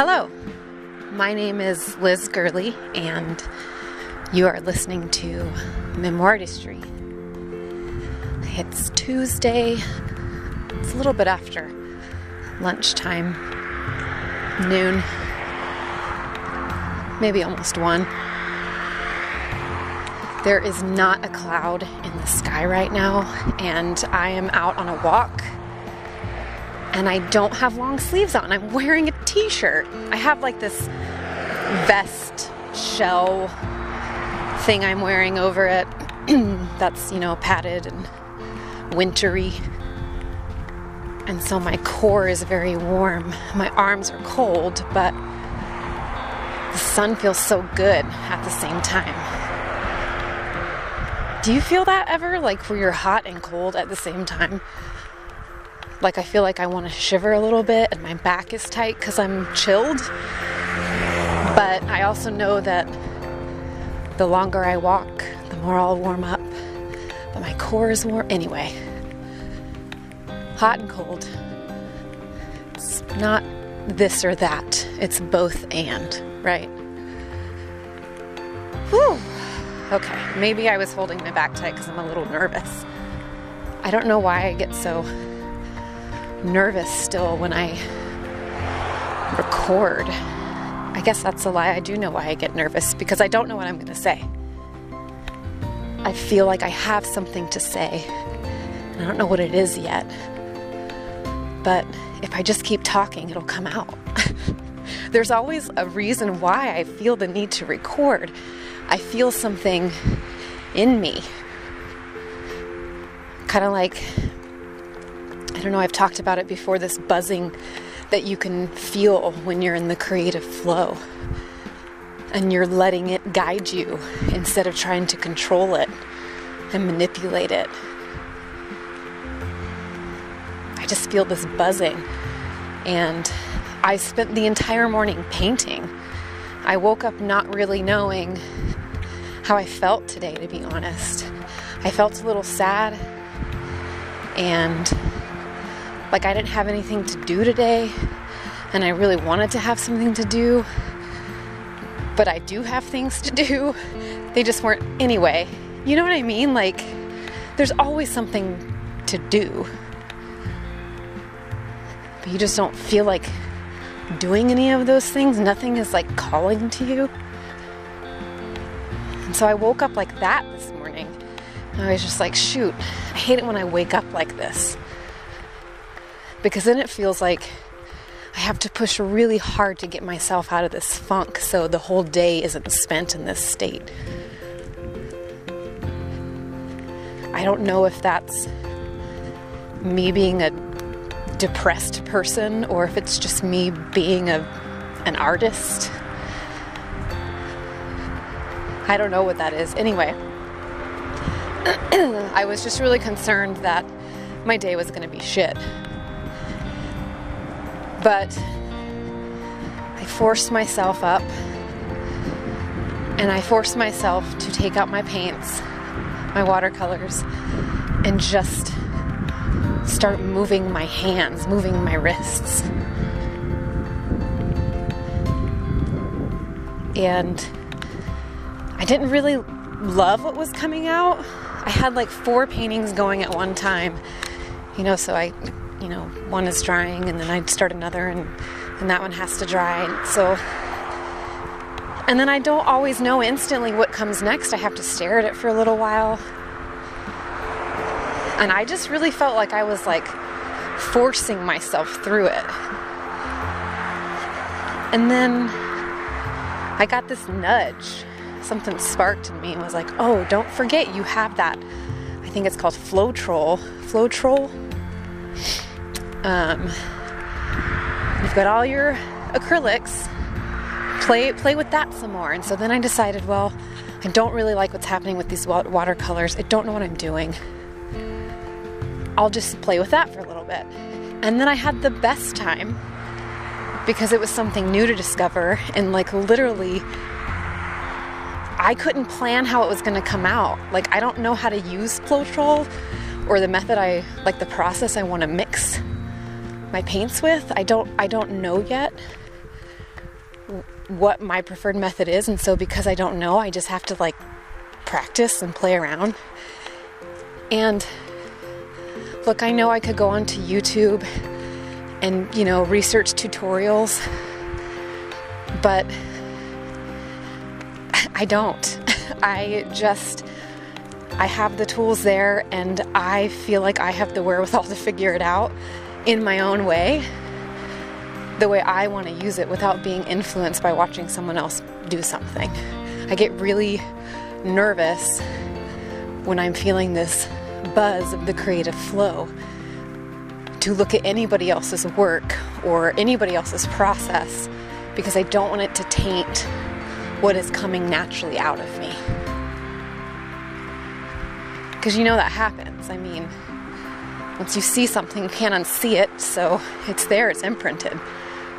Hello, my name is Liz Gurley, and you are listening to Memoirtistry. It's Tuesday, it's a little bit after lunchtime, noon, maybe almost one. There is not a cloud in the sky right now, and I am out on a walk and I don't have long sleeves on. I'm wearing a t shirt. I have like this vest shell thing I'm wearing over it that's, you know, padded and wintry. And so my core is very warm. My arms are cold, but the sun feels so good at the same time. Do you feel that ever? Like where you're hot and cold at the same time? Like I feel like I want to shiver a little bit and my back is tight because I'm chilled. But I also know that the longer I walk, the more I'll warm up. But my core is warm anyway. Hot and cold. It's not this or that, it's both and, right? Whew. Okay, maybe I was holding my back tight because I'm a little nervous. I don't know why I get so nervous still when I record. I guess that's a lie. I do know why I get nervous because I don't know what I'm going to say. I feel like I have something to say. and I don't know what it is yet. But if I just keep talking, it'll come out. There's always a reason why I feel the need to record. I feel something in me. Kind of like I don't know, I've talked about it before this buzzing that you can feel when you're in the creative flow and you're letting it guide you instead of trying to control it and manipulate it. I just feel this buzzing and I spent the entire morning painting. I woke up not really knowing how I felt today, to be honest. I felt a little sad and like I didn't have anything to do today and I really wanted to have something to do. But I do have things to do. They just weren't anyway. You know what I mean? Like there's always something to do. But you just don't feel like doing any of those things. Nothing is like calling to you. And so I woke up like that this morning. I was just like, shoot, I hate it when I wake up like this because then it feels like I have to push really hard to get myself out of this funk so the whole day isn't spent in this state. I don't know if that's me being a depressed person or if it's just me being a an artist. I don't know what that is. Anyway, I was just really concerned that my day was going to be shit. But I forced myself up and I forced myself to take out my paints, my watercolors, and just start moving my hands, moving my wrists. And I didn't really love what was coming out. I had like four paintings going at one time, you know, so I you know, one is drying and then I'd start another and, and that one has to dry. So, and then I don't always know instantly what comes next. I have to stare at it for a little while. And I just really felt like I was like forcing myself through it. And then I got this nudge. Something sparked in me and was like, oh, don't forget you have that. I think it's called Floetrol. Flow Troll um, you've got all your acrylics. Play play with that some more. And so then I decided, well, I don't really like what's happening with these watercolors. I don't know what I'm doing. I'll just play with that for a little bit. And then I had the best time because it was something new to discover and like literally I couldn't plan how it was going to come out. Like I don't know how to use Floetrol or the method I like the process I want to mix my paints with. I don't I don't know yet. what my preferred method is. And so, because I don't know, I just have to like practice and play around. And look, I know I could go onto YouTube and, you know, research tutorials, but I don't. I just I have the tools there and I feel like I have the wherewithal to figure it out in my own way, the way I want to use it without being influenced by watching someone else do something. I get really nervous when I'm feeling this buzz of the creative flow to look at anybody else's work or anybody else's process because I don't want it to taint what is coming naturally out of me. Because you know that happens. I mean, once you see something, you can't unsee it, so it's there, it's imprinted.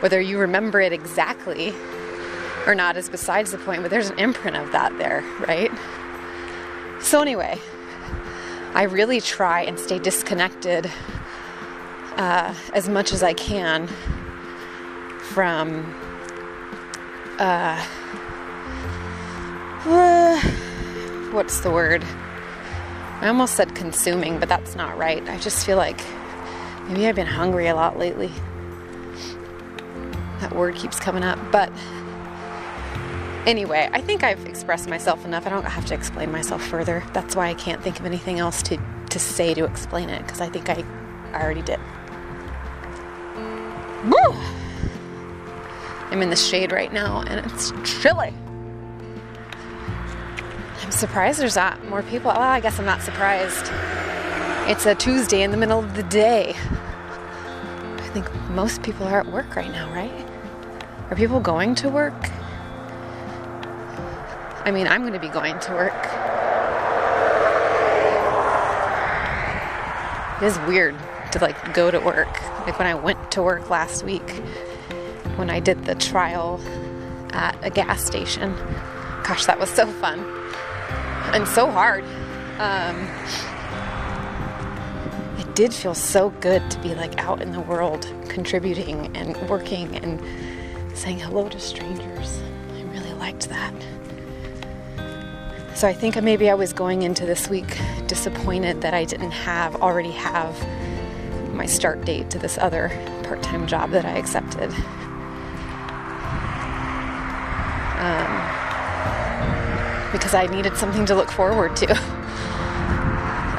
Whether you remember it exactly or not is besides the point, but there's an imprint of that there, right? So, anyway, I really try and stay disconnected uh, as much as I can from. Uh, uh, what's the word? I almost said consuming, but that's not right. I just feel like maybe I've been hungry a lot lately. That word keeps coming up. But anyway, I think I've expressed myself enough. I don't have to explain myself further. That's why I can't think of anything else to, to say to explain it, because I think I, I already did. Woo! I'm in the shade right now and it's chilly. I'm surprised there's not more people. Well, I guess I'm not surprised. It's a Tuesday in the middle of the day. I think most people are at work right now, right? Are people going to work? I mean, I'm going to be going to work. It is weird to like go to work. Like when I went to work last week, when I did the trial at a gas station. Gosh, that was so fun and so hard. Um, it did feel so good to be like out in the world, contributing and working and saying hello to strangers. I really liked that. So I think maybe I was going into this week disappointed that I didn't have already have my start date to this other part-time job that I accepted. Because I needed something to look forward to.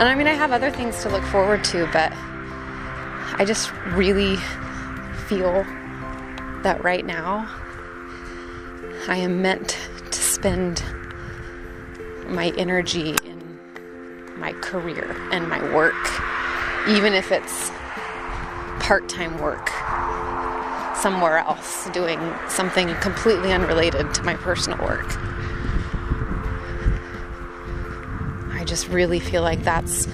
And I mean, I have other things to look forward to, but I just really feel that right now I am meant to spend my energy in my career and my work, even if it's part time work somewhere else, doing something completely unrelated to my personal work. Just really feel like that's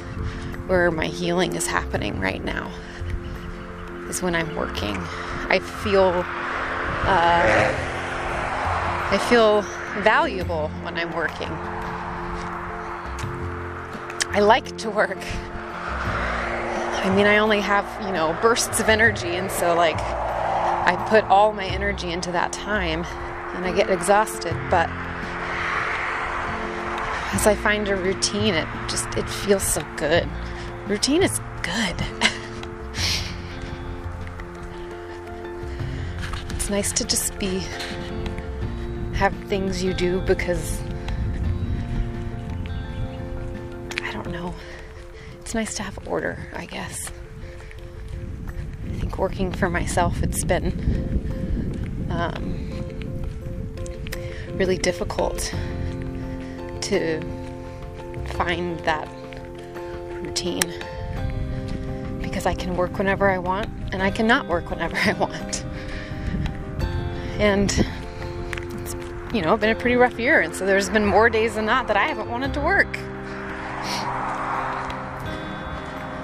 where my healing is happening right now, is when I'm working. I feel. Uh, I feel valuable when I'm working. I like to work. I mean, I only have, you know, bursts of energy, and so, like, I put all my energy into that time and I get exhausted, but as I find a routine, it just it feels so good. Routine is good. it's nice to just be have things you do because I don't know. It's nice to have order, I guess. I think working for myself, it's been um, really difficult to find that routine because I can work whenever I want and I cannot work whenever I want. And it's, you know, been a pretty rough year, and so there's been more days than not that I haven't wanted to work.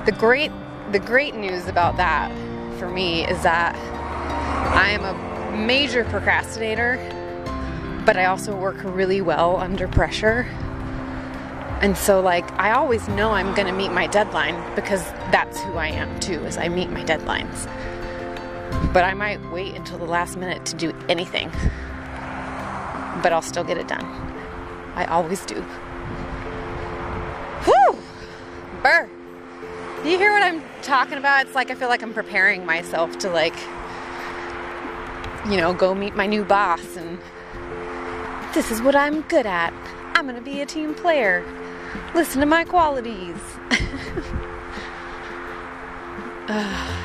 The great the great news about that for me is that I am a major procrastinator but I also work really well under pressure. And so like I always know I'm to meet my deadline because that's who I am too, is I meet my deadlines. But I might wait until the last minute to do anything. but I'll still get it done. I always do. Whew! Burr! Do you hear what I'm talking about? It's like I feel like I'm preparing myself to, like, you know, go meet my new boss and this is what I'm good at. I'm gonna be a team player. Listen to my qualities.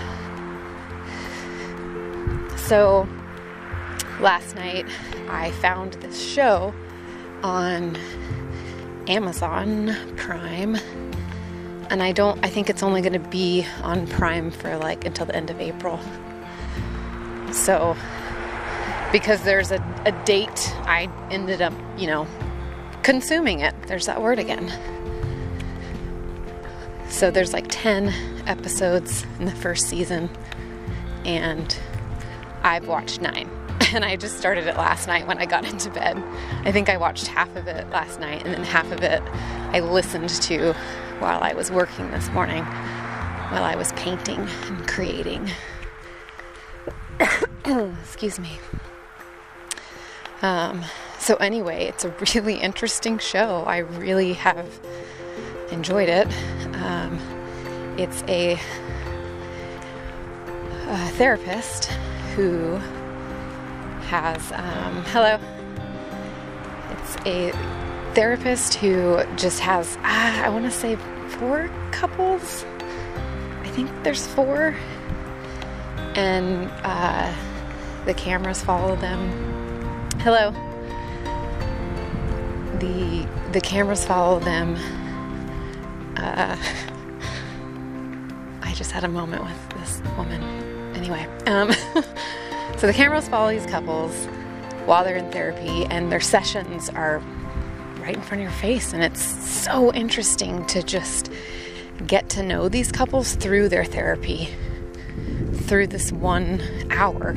So, last night I found this show on Amazon Prime. And I don't, I think it's only going to be on Prime for like until the end of April. So, because there's a, a date, I ended up, you know, consuming it. There's that word again. So, there's like 10 episodes in the first season. And I've watched nine. And I just started it last night when I got into bed. I think I watched half of it last night, and then half of it I listened to while I was working this morning, while I was painting and creating. Excuse me. Um, so, anyway, it's a really interesting show. I really have enjoyed it. Um, it's a, a therapist who has, um, hello, it's a therapist who just has, uh, I want to say, four couples. I think there's four. And uh, the cameras follow them. Hello. The the cameras follow them. Uh, I just had a moment with this woman. Anyway, um, So the cameras follow these couples while they're in therapy, and their sessions are right in front of your face. And it's so interesting to just get to know these couples through their therapy, through this one hour.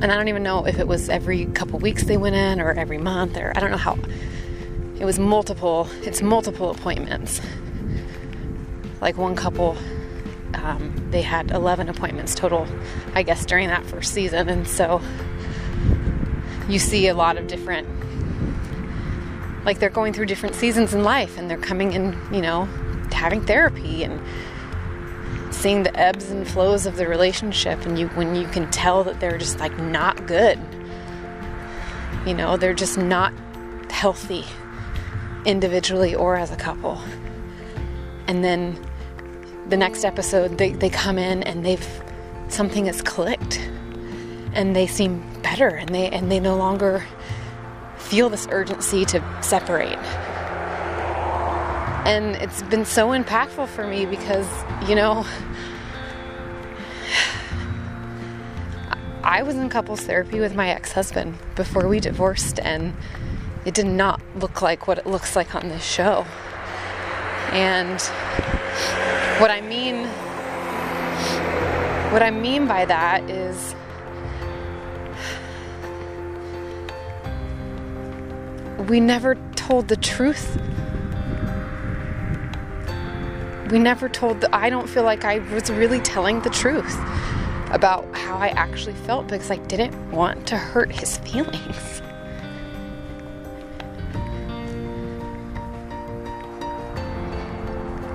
And I don't even know if it was every couple weeks they went in or every month, or I don't know how. It was multiple, it's multiple appointments. Like one couple um, they had 11 appointments total, I guess, during that first season. And so you see a lot of different, like they're going through different seasons in life and they're coming in, you know, having therapy and seeing the ebbs and flows of the relationship. And you, when you can tell that they're just like not good, you know, they're just not healthy individually or as a couple. And then the next episode they, they come in and they've something has clicked and they seem better and they and they no longer feel this urgency to separate and it's been so impactful for me because you know I was in couples therapy with my ex-husband before we divorced and it did not look like what it looks like on this show and what I mean what I mean by that is we never told the truth. We never told the I don't feel like I was really telling the truth about how I actually felt because I didn't want to hurt his feelings.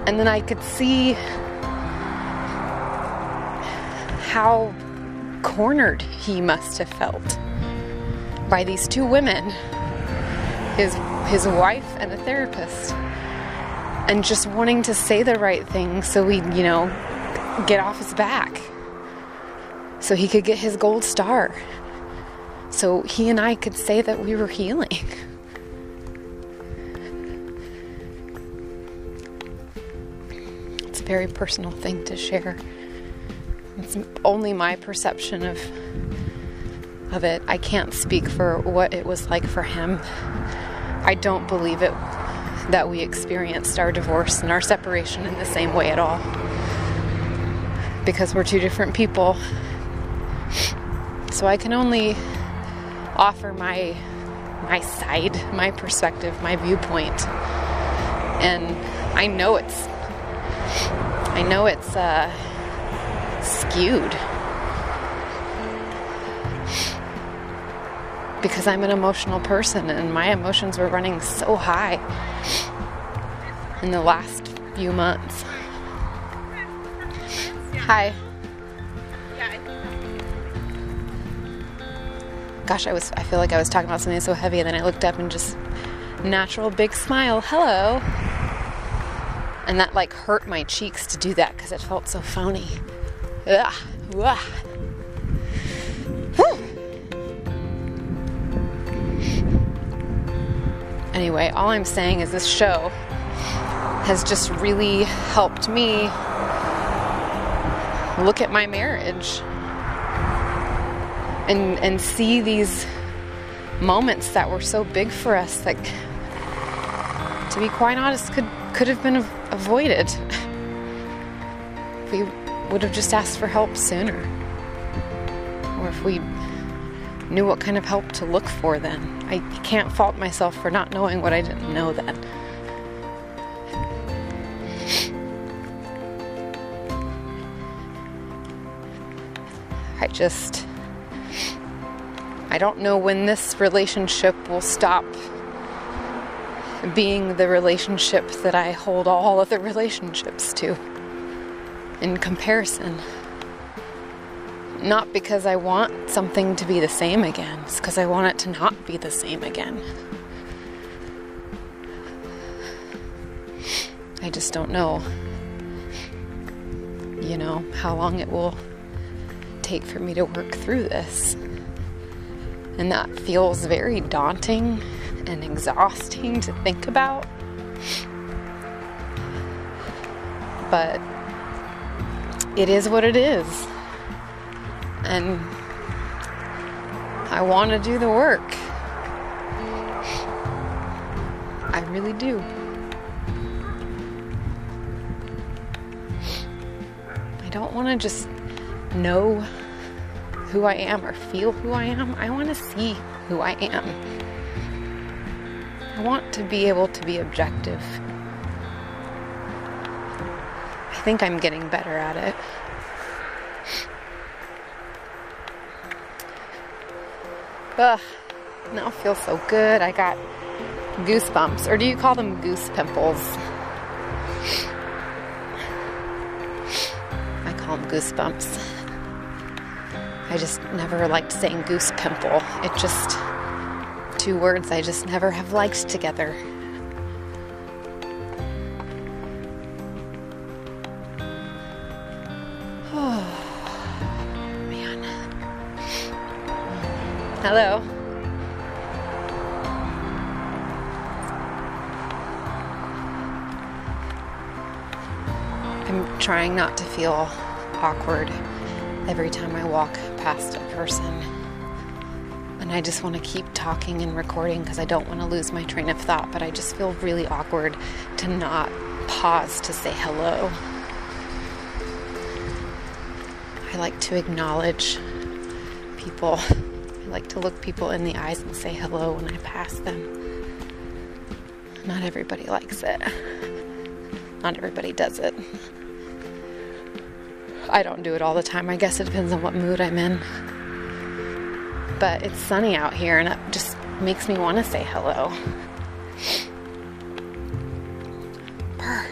And then I could see how cornered he must have felt by these two women his his wife and a therapist and just wanting to say the right thing so we you know get off his back so he could get his gold star so he and I could say that we were healing It's a very personal thing to share. It's only my perception of of it. I can't speak for what it was like for him. I don't believe it that we experienced our divorce and our separation in the same way at all. Because we're two different people. So I can only offer my my side, my perspective, my viewpoint. And I know it's I know it's uh, skewed because I'm an emotional person and my emotions were running so high in the last few months. Hi. Gosh, I was I feel like I was talking about something so heavy and then I looked up and just natural big smile. Hello. And that like hurt my cheeks to do that because it felt so phony. Ugh. Ugh. Anyway, all I'm saying is this show has just really helped me look at my marriage and and see these moments that were so big for us that to be quite honest could could have been avoided if we would have just asked for help sooner or if we knew what kind of help to look for then I can't fault myself for not knowing what I didn't know then. I just. I don't know when this relationship will stop being the relationship that I hold all other relationships to in comparison. Not because I want something to be the same again, it's because I want it to not be the same again. I just don't know, you know, how long it will take for me to work through this. And that feels very daunting and exhausting to think about. But it is what it is and I want to do the work. I really do. I don't want to just know who I am or feel who I am. I want to see who I am. I want to be able to be objective. I think I'm getting better at it. Ugh, now feels so good. I got goosebumps. Or do you call them goose pimples? I call them goosebumps. I just never liked saying goose pimple. It just, two words I just never have liked together. Oh, man. Hello. I'm trying not to feel awkward every time I walk a person. And I just want to keep talking and recording because I don't want to lose my train of thought, but I just feel really awkward to not pause to say hello. I like to acknowledge people. I like to look people in the eyes and say hello when I pass them. Not everybody likes it. Not everybody does it. I don't do it all the time. I guess it depends on what mood I'm in. But it's sunny out here and it just makes me want to say hello. Purr.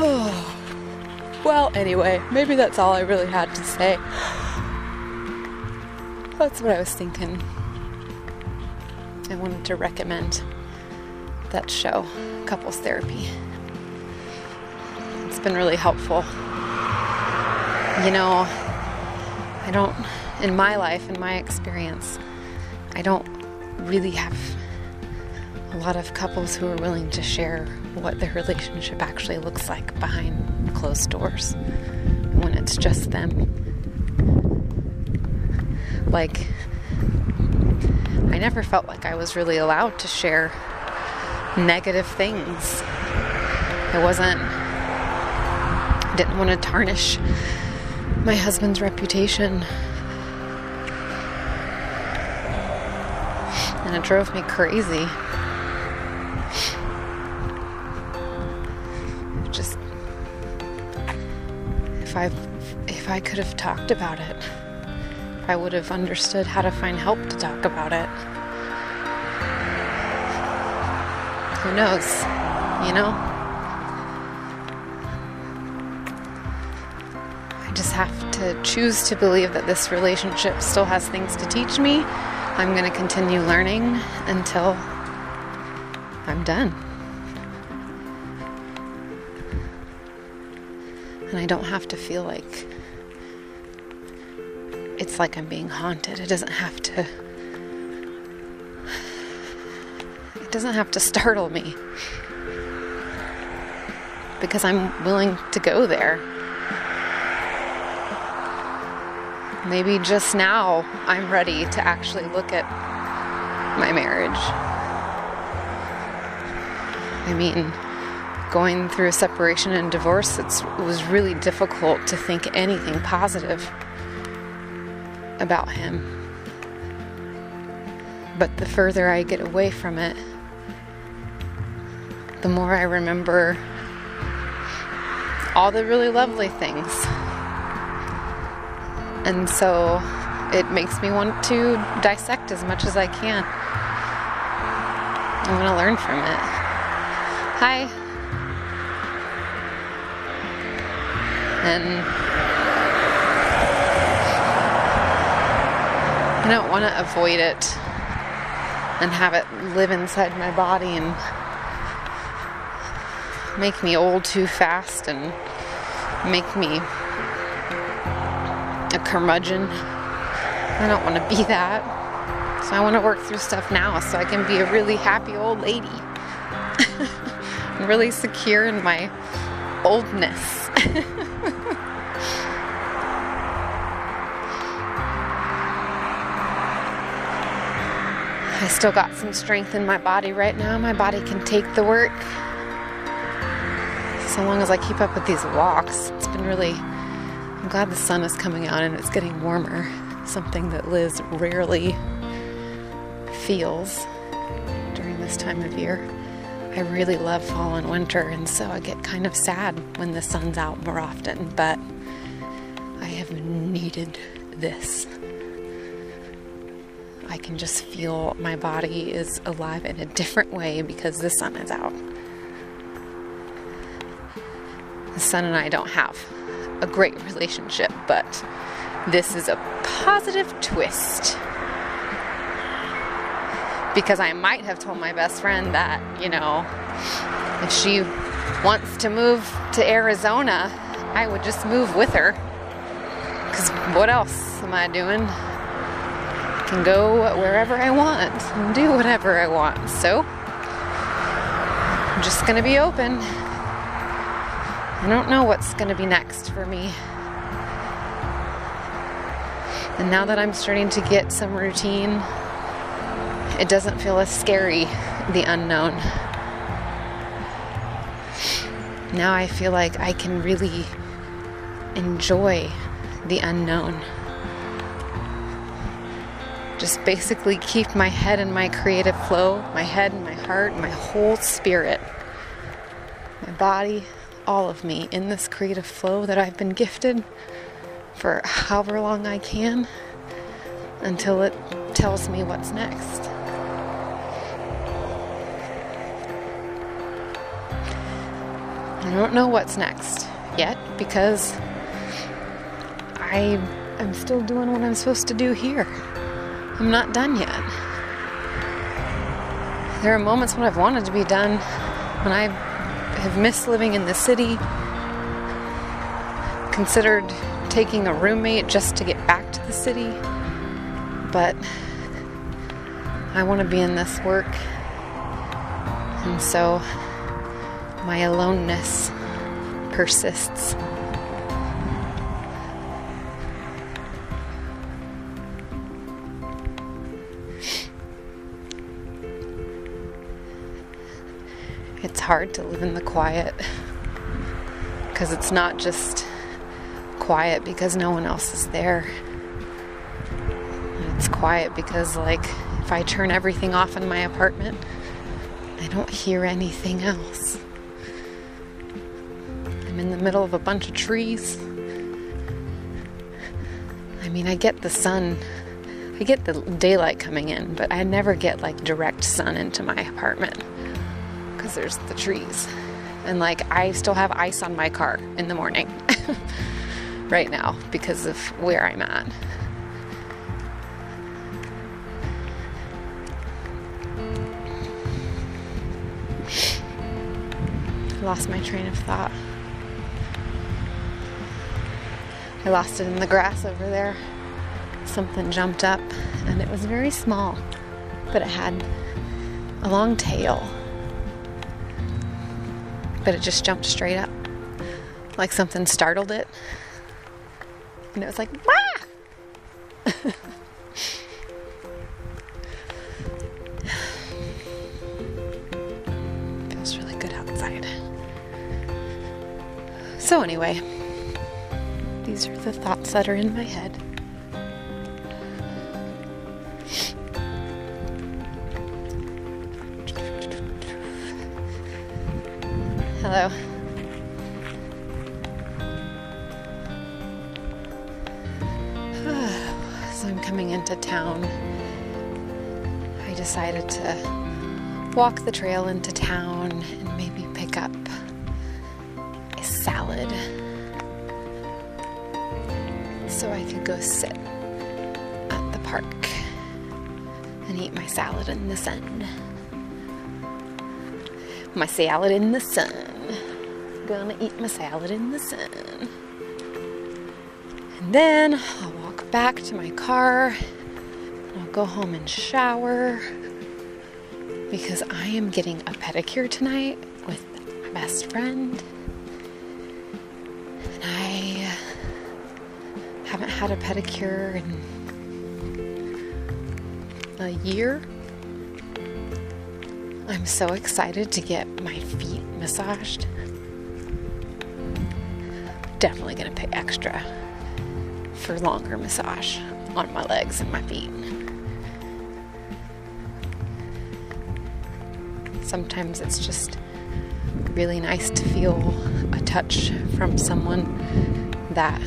Oh. well, anyway, maybe that's all I really had to say. That's what I was thinking. I wanted to recommend that show, Couples Therapy. Been really helpful. You know, I don't, in my life, in my experience, I don't really have a lot of couples who are willing to share what their relationship actually looks like behind closed doors when it's just them like I never felt like I was really allowed to share negative things. I wasn't didn't want to tarnish my husband's reputation. And it drove me crazy. Just if I if I could have talked about it I would have understood how to find help to talk about it. Who knows? You know? To choose to believe that this relationship still has things to teach me. I'm going to continue learning until I'm done. And I don't have to feel like it's like I'm being haunted. It doesn't have to. It doesn't have to startle me. Because I'm willing to go there. Maybe just now I'm ready to actually look at my marriage. I mean, going through a separation and divorce, it was really difficult to think anything positive about him. But the further I get away from it, the more I remember all the really lovely things. And so it makes me want to dissect as much as I can. I want to learn from it. Hi. And I don't want to avoid it and have it live inside my body and make me old too fast and make me curmudgeon. I don't want to be that. So I want to work through stuff now so I can be a really happy old lady. really secure in my oldness. I still got some strength in my body right now. My body can take the work. So long as I keep up with these walks, it's been really. I'm glad the sun is coming out and it's getting warmer. Something that Liz rarely feels during this time of year. I really love fall and winter, and so I get kind of sad when the sun's out more often, but I have needed this. I can just feel my body is alive in a different way because the sun is out. The sun and I don't have a great relationship, but this is a positive twist. Because I might have told my best friend that, you know, if she wants to move to Arizona, I would just move with her. Because what else am I doing? I can go wherever I want and do whatever I want. So I'm just going to be open. I don't know what's going to be next for me. And now that I'm starting to get some routine, it doesn't feel as scary, the unknown. Now I feel like I can really enjoy the unknown just basically keep my head in my creative flow, my head and my heart, my whole spirit, my body, all of me in this creative flow that I've been gifted for however long I can until it tells me what's next. I don't know what's next yet because I am still doing what I'm supposed to do here. I'm not done yet. There are moments when I've wanted to be done, when I have missed living in the city, considered taking a roommate just to get back to the city, but I want to be in this work, and so my aloneness persists. Hard to live in the quiet because it's not just quiet because no one else is there. It's quiet because, like, if I turn everything off in my apartment, I don't hear anything else. I'm in the middle of a bunch of trees. I'm mean, I get the sun, I get the daylight coming in, but I never get like direct sun into my apartment because there's the trees. And like, I still have ice on my car in the morning right now because of where I'm at. lost my train of thought. I lost it in the grass over there. Something jumped up and it was very small, but it had a long tail. But it just jumped straight up, like something startled it. And it was like, wah! Feels really good outside. So, anyway, these are the thoughts that are in my head. Walk the trail into town and maybe pick up a salad so I could go sit at the park and eat my salad in the sun. My salad in the sun. Gonna eat my salad in the sun. And then I'll walk back to my car. And I'll go home and shower because I am getting a pedicure tonight with my best friend. And I haven't had a pedicure in a year. I'm so excited to get my feet massaged. Definitely gonna pay extra for longer massage on my legs and my feet. Sometimes it's just really nice to feel a touch from someone that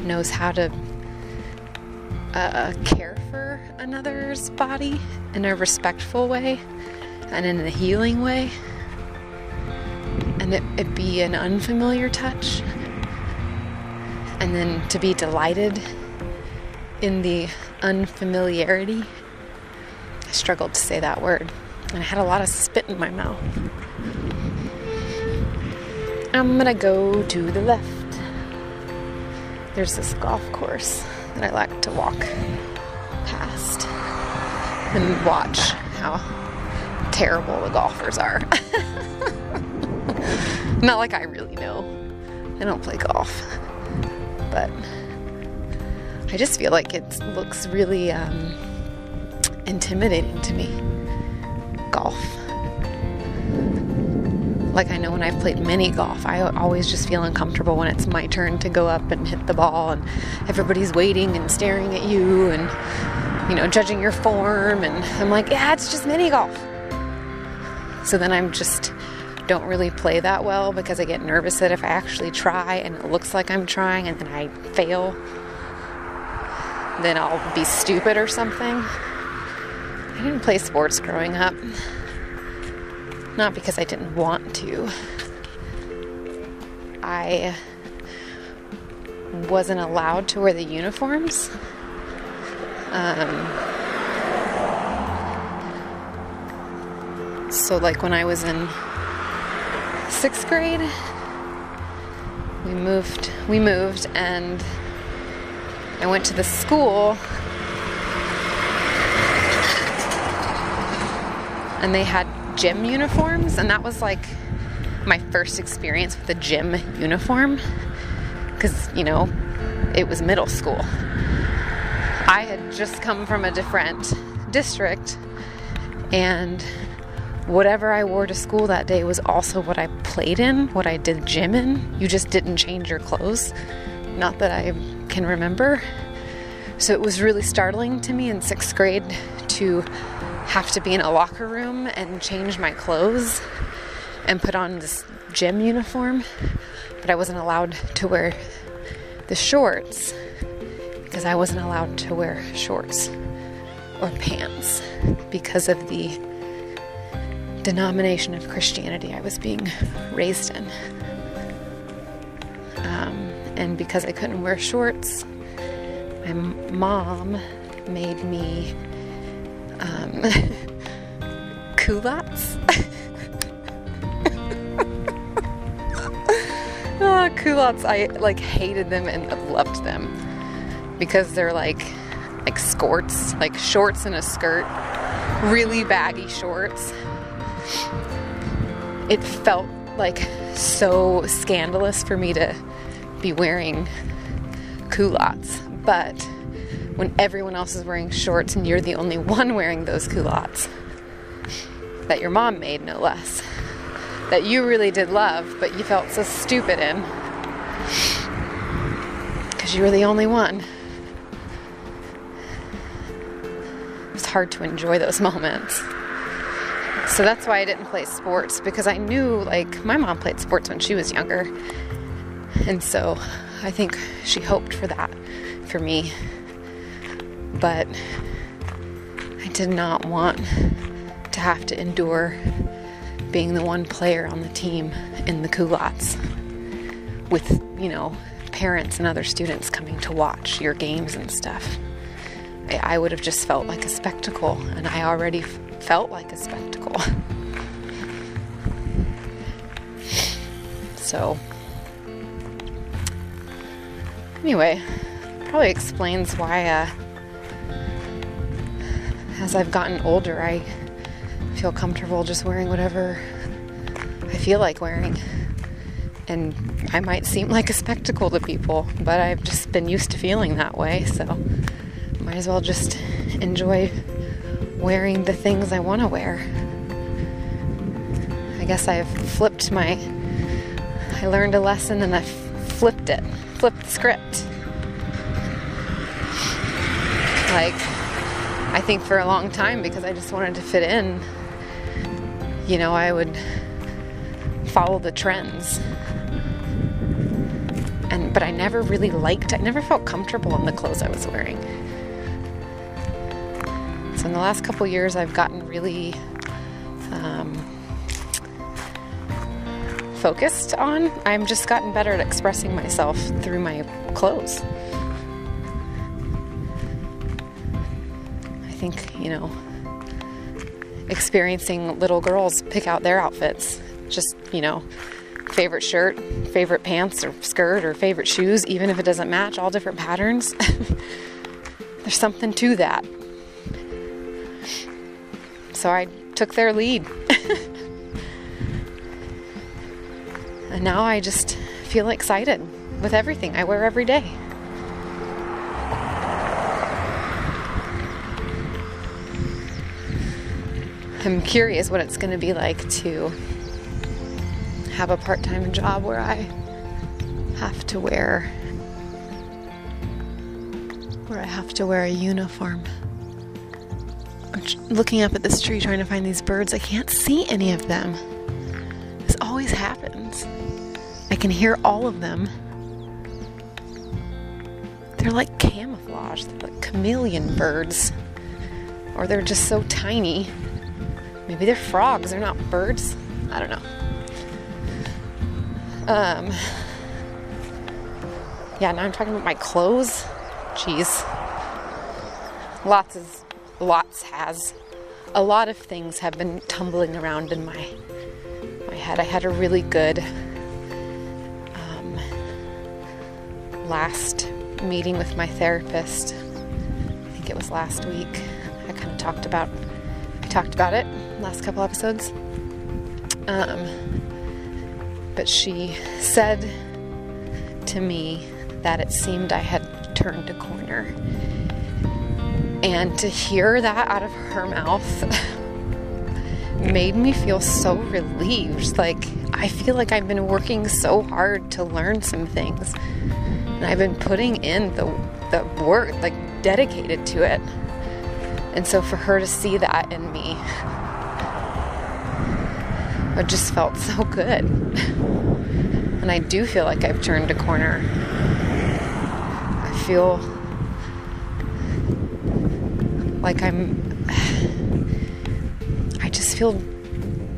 knows how to uh, care for another's body in a respectful way and in a healing way. And it, it be an unfamiliar touch. And then to be delighted in the unfamiliarity. I struggled to say that word. And I had a lot of spit in my mouth. I'm gonna go to the left. There's this golf course that I like to walk past and watch how terrible the golfers are. Not like I really know. I don't play golf. But I just feel like it looks really um, intimidating to me. Golf. Like I know when I've played mini golf, I always just feel uncomfortable when it's my turn to go up and hit the ball and everybody's waiting and staring at you and you know judging your form and I'm like, yeah, it's just mini golf. So then I'm just don't really play that well because I get nervous that if I actually try and it looks like I'm trying and then I fail, then I'll be stupid or something. I didn't play sports growing up. Not because I didn't want to. I wasn't allowed to wear the uniforms. Um, so, like when I was in sixth grade, we moved. We moved, and I went to the school, and they had gym uniforms, and that was like my first experience with a gym uniform because, you know, it was middle school. I had just come from a different district, and whatever I wore to school that day was also what I played in, what I did gym in. You just didn't change your clothes. Not that I can remember. So it was really startling to me in sixth grade to have to be in a locker room and change my clothes and put on this gym uniform, but I wasn't allowed to wear the shorts because I wasn't allowed to wear shorts or pants because of the denomination of Christianity I was being raised in. Um, and because I couldn't wear shorts, my mom made me um, culottes. oh, culottes! I like hated them and loved them because they're like like skirts, like shorts and a skirt, really baggy shorts. It felt like so scandalous for me to be wearing culottes, but when everyone else is wearing shorts and you're the only one wearing those culottes that your mom made, no less, that you really did love, but you felt so stupid in because you were the only one. It's hard to enjoy those moments. So that's why I didn't play sports because I knew, like, my mom played sports when she was younger. And so I think she hoped for that for me. But I did not want to have to endure being the one player on the team in the culottes with, you know, parents and other students coming to watch your games and stuff. I, would have just felt like a spectacle, and I already felt like a spectacle. so, anyway, probably explains why, uh, as I've gotten older, I feel comfortable just wearing whatever I feel like wearing. And I might seem like a spectacle to people, but I've just been used to feeling that way, so might as well just enjoy wearing the things I want to wear. I guess I've flipped my. I learned a lesson and I flipped it, flipped the script. Like, I think for a long time, because I just wanted to fit in, you know, I would follow the trends. And, but I never really liked, I never felt comfortable in the clothes I was wearing. So in the last couple years, I've gotten really um, focused on. I'm just gotten better at expressing myself through my clothes. Think, you know, experiencing little girls pick out their outfits. Just, you know, favorite shirt, favorite pants or skirt or favorite shoes, even if it doesn't match, all different patterns. There's something to that. So I took their lead. and now I just feel excited with everything I wear every day. I'm curious what it's going to be like to have a part time job where I have to wear where I have to wear a uniform. I'm looking up at this tree trying to find these birds. I can't see any of them. This always happens. I can hear all of them. They're like camouflage, they're like chameleon birds. Or they're just so tiny. Maybe they're frogs, they're not birds. I don't know. Um, yeah, now I'm talking about my clothes. Jeez. Lots of lots has. A lot of things have been tumbling around in my my head. I had a really good um, last meeting with my therapist. I think it was last week. I kind of talked about I talked about it last couple episodes. Um, but she said to me that it seemed I had turned a corner and to hear that out of her mouth made me feel so relieved. Like, I feel like I've been working so hard to learn some things. And I've been putting in the, the work, like, dedicated to it. And so for her to see that in me, it just felt so good. And I do feel like I've turned a corner. I feel Like I'm, I just feel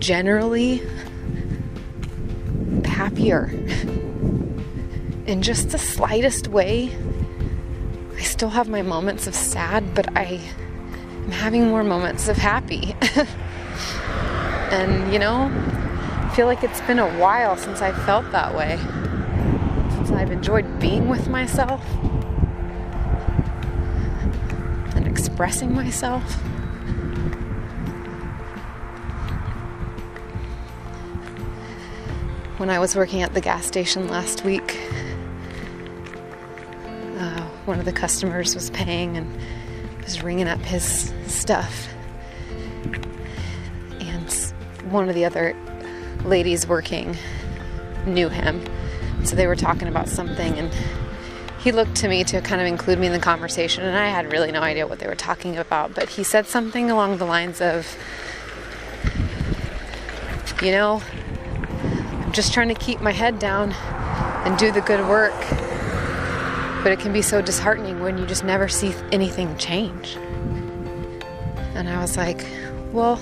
generally happier. In just the slightest way, I still have my moments of sad, but I am having more moments of happy. and you know, I feel like it's been a while since I felt that way. Since I've enjoyed being with myself and expressing myself. when I was working at the gas station last week, uh, one of the customers was paying and was ringing up his stuff. One of the other ladies working knew him. So they were talking about something, and he looked to me to kind of include me in the conversation. And I had really no idea what they were talking about, but he said something along the lines of, You know, I'm just trying to keep my head down and do the good work. But it can be so disheartening when you just never see anything change. And I was like, well,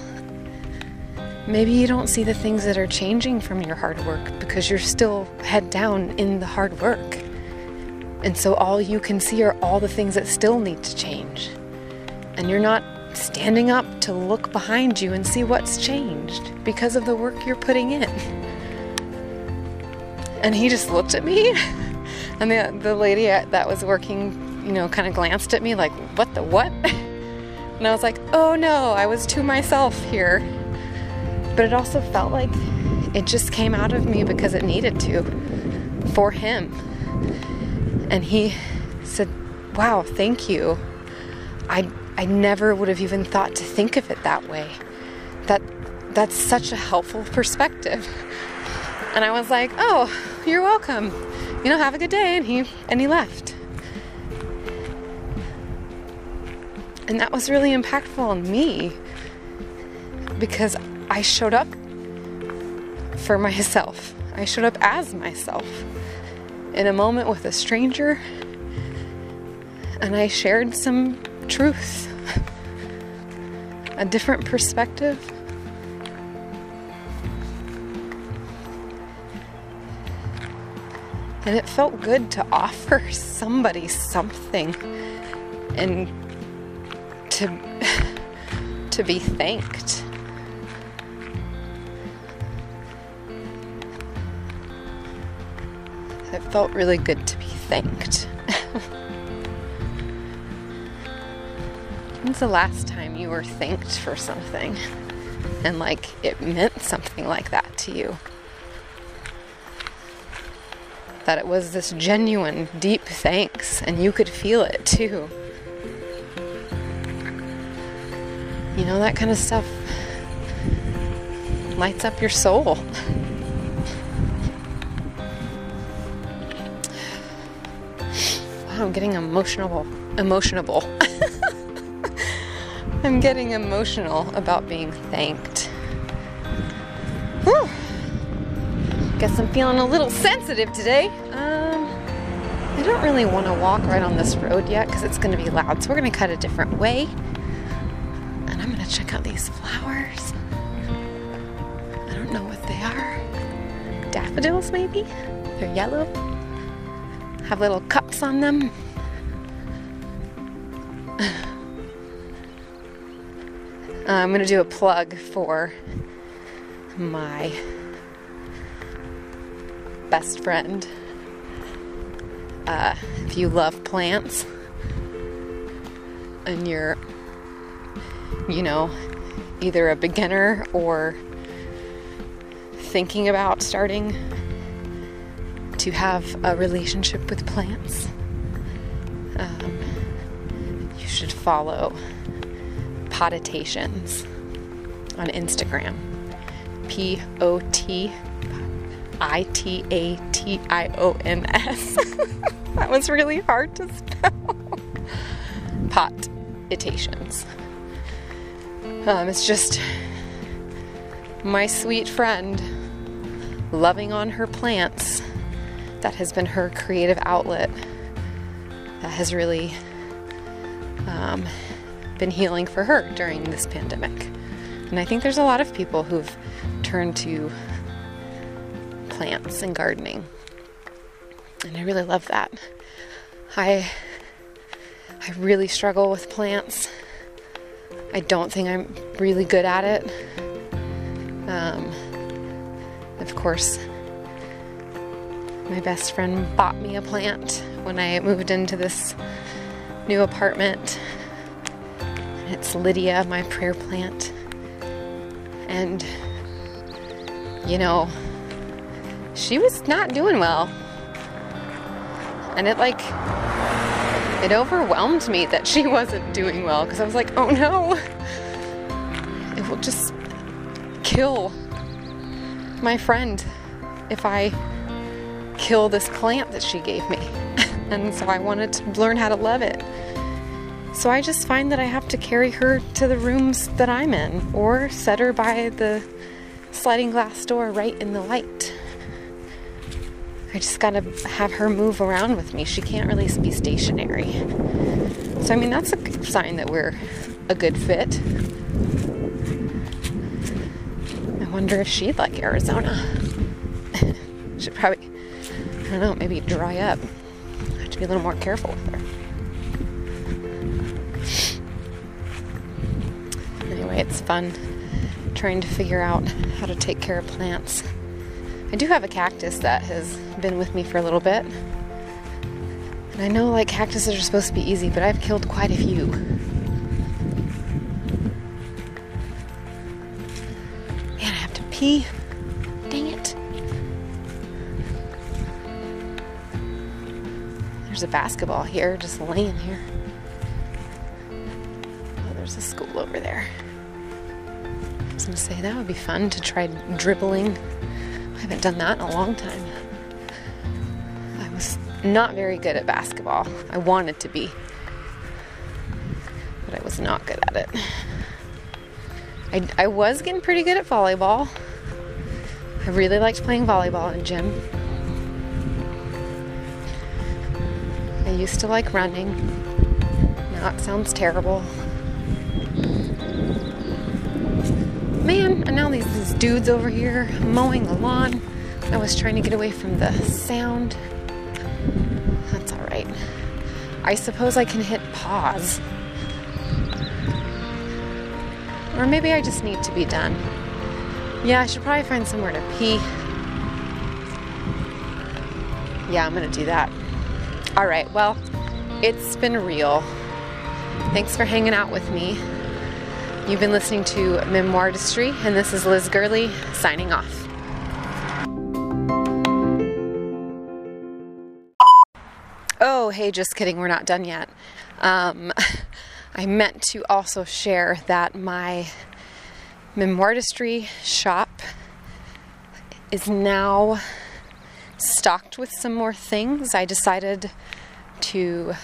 maybe you don't see the things that are changing from your hard work because you're still head down in the hard work. And so all you can see are all the things that still need to change. And you're not standing up to look behind you and see what's changed because of the work you're putting in. And he just looked at me. And the, the lady that was working, you know, kind of glanced at me like, what the what? And I was like, oh no, I was to myself here. But it also felt like it just came out of me because it needed to for him. And he said, wow, thank you. I, I never would have even thought to think of it that way. That, that's such a helpful perspective. And I was like, "Oh, you're welcome. You know, have a good day." And he and he left. And that was really impactful on me because I showed up for myself. I showed up as myself in a moment with a stranger and I shared some truth, a different perspective And it felt good to offer somebody something and to to be thanked. It felt really good to be thanked. When's the last time you were thanked for something and like it meant something like that to you? that it was this genuine, deep thanks, and you could feel it too. You know, that kind of stuff lights up your soul. I'm getting emotional. Emotional. I'm getting emotional about being thanked. Whew. Guess I'm feeling a little sensitive today. Um, I don't really want to walk right on this road yet because it's going to be loud, so we're going to cut a different way. And I'm going to check out these flowers. I don't know what they are. Daffodils, maybe? They're yellow. Have little cups on them. I'm going to do a plug for my best friend. Uh, if you love plants and you're, you know, either a beginner or thinking about starting to have a relationship with plants, um, you should follow Potitations on Instagram. P O T I T A T I O N S. That was really hard to spell. Pot itations. Um, it's just my sweet friend loving on her plants. That has been her creative outlet. That has really um, been healing for her during this pandemic. And I think there's a lot of people who've turned to plants and gardening. And I really love that. I I really struggle with plants. I don't think I'm really good at it. Um, of course, my best friend bought me a plant when I moved into this new apartment. It's Lydia, my prayer plant. And, you know, she was not doing well. And it like, it overwhelmed me that she wasn't doing well because I was like, oh no, it will just kill my friend if I kill this plant that she gave me. and so I wanted to learn how to love it. So I just find that I have to carry her to the rooms that I'm in or set her by the sliding glass door right in the light. I just gotta have her move around with me. She can't really be stationary. So, I mean, that's a sign that we're a good fit. I wonder if she'd like Arizona. Should probably don't know, maybe dry up. I have to be a little more careful with her. Anyway, it's fun trying to figure out how to take care of plants. I do have a cactus that has been with me for a little bit. And I know like cactuses are supposed to be easy, but I've killed quite a few. Man, I have to pee. A basketball here, just laying here. Oh, there's a school over there. I was gonna say that would be fun to try dribbling. I haven't done that in a long time. I was not very good at basketball. I wanted to be, but I was not good at it. I, I was getting pretty good at volleyball. I really liked playing volleyball in gym. Used to like running. Now it sounds terrible. Man, and now these, these dudes over here mowing the lawn. I was trying to get away from the sound. That's alright. I suppose I can hit pause. Or maybe I just need to be done. Yeah, I should probably find somewhere to pee. Yeah, I'm gonna do that. All right, well, it's been real. Thanks for hanging out with me. You've been listening to Memoirtistry, and this is Liz Gurley signing off. Oh, hey, just kidding, we're not done yet. Um, I meant to also share that my Memoirtistry shop is now stocked with some more things. I decided to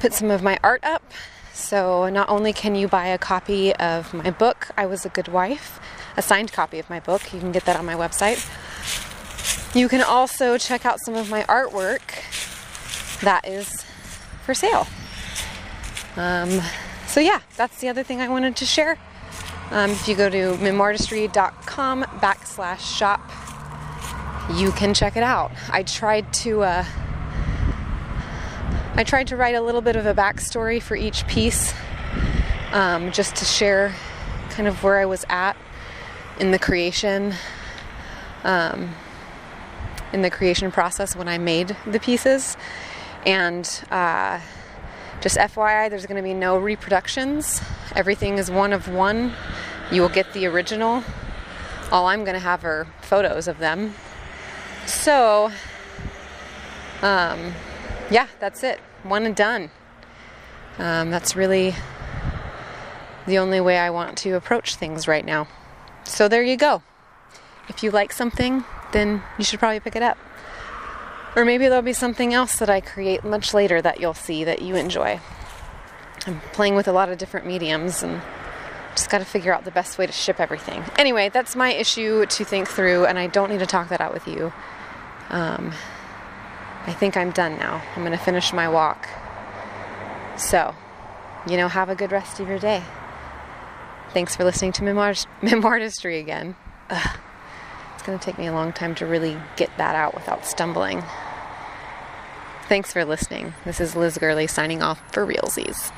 put some of my art up. So not only can you buy a copy of my book, I Was a Good Wife, a signed copy of my book, you can get that on my website. You can also check out some of my artwork that is for sale. Um, so yeah, that's the other thing I wanted to share. Um, if you go to memoirtistry.com backslash shop, you can check it out. I tried to uh, I tried to write a little bit of a backstory for each piece, um, just to share kind of where I was at in the creation, um, in the creation process when I made the pieces, and uh, just FYI, there's going to be no reproductions. Everything is one of one. You will get the original. All I'm going to have are photos of them so, um, yeah, that's it. One and done. Um, that's really the only way I want to approach things right now. So, there you go. If you like something, then you should probably pick it up. Or maybe there'll be something else that I create much later that you'll see that you enjoy. I'm playing with a lot of different mediums and just got to figure out the best way to ship everything. Anyway, that's my issue to think through, and I don't need to talk that out with you. Um, I think I'm done now. I'm going to finish my walk. So, you know, have a good rest of your day. Thanks for listening to Memoirtistry again. Ugh. It's going to take me a long time to really get that out without stumbling. Thanks for listening. This is Liz Gurley signing off for Realsies.